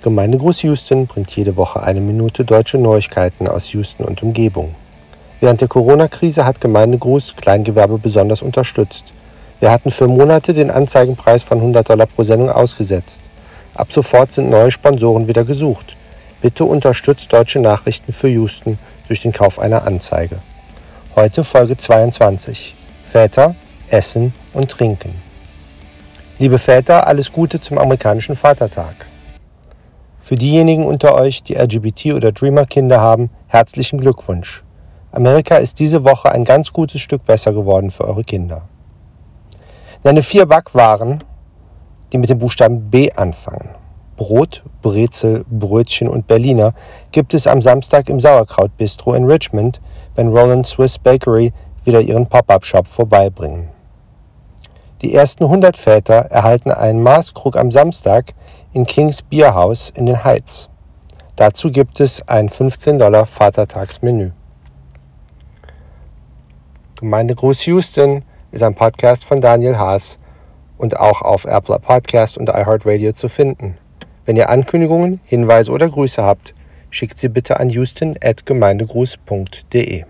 Gemeindegruß Houston bringt jede Woche eine Minute deutsche Neuigkeiten aus Houston und Umgebung. Während der Corona-Krise hat Gemeindegruß Kleingewerbe besonders unterstützt. Wir hatten für Monate den Anzeigenpreis von 100 Dollar pro Sendung ausgesetzt. Ab sofort sind neue Sponsoren wieder gesucht. Bitte unterstützt deutsche Nachrichten für Houston durch den Kauf einer Anzeige. Heute Folge 22. Väter, Essen und Trinken. Liebe Väter, alles Gute zum amerikanischen Vatertag. Für diejenigen unter euch, die LGBT- oder Dreamer-Kinder haben, herzlichen Glückwunsch. Amerika ist diese Woche ein ganz gutes Stück besser geworden für eure Kinder. Nenne vier Backwaren, die mit dem Buchstaben B anfangen. Brot, Brezel, Brötchen und Berliner gibt es am Samstag im Sauerkraut-Bistro in Richmond, wenn Roland Swiss Bakery wieder ihren Pop-up-Shop vorbeibringen. Die ersten 100 Väter erhalten einen Maßkrug am Samstag in Kings Bierhaus in den Heights. Dazu gibt es ein 15 Dollar Vatertagsmenü. Gemeindegruß Houston ist ein Podcast von Daniel Haas und auch auf Apple Podcast und iHeartRadio zu finden. Wenn ihr Ankündigungen, Hinweise oder Grüße habt, schickt sie bitte an houston.gemeindegruß.de.